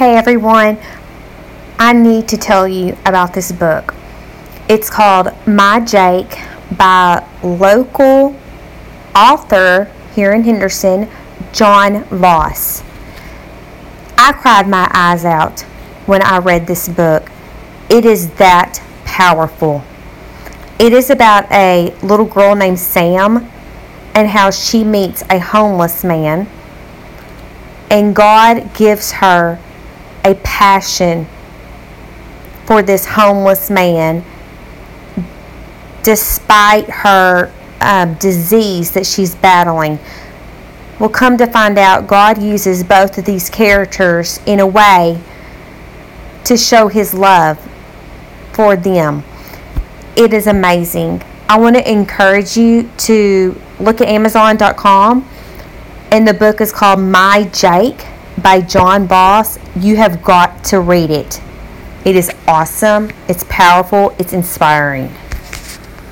Hey everyone, I need to tell you about this book. It's called My Jake by local author here in Henderson, John Voss. I cried my eyes out when I read this book. It is that powerful. It is about a little girl named Sam and how she meets a homeless man, and God gives her a passion for this homeless man despite her um, disease that she's battling. We'll come to find out God uses both of these characters in a way to show his love for them. It is amazing. I want to encourage you to look at Amazon.com, and the book is called My Jake by John Voss. You have got to read it. It is awesome, it's powerful, it's inspiring.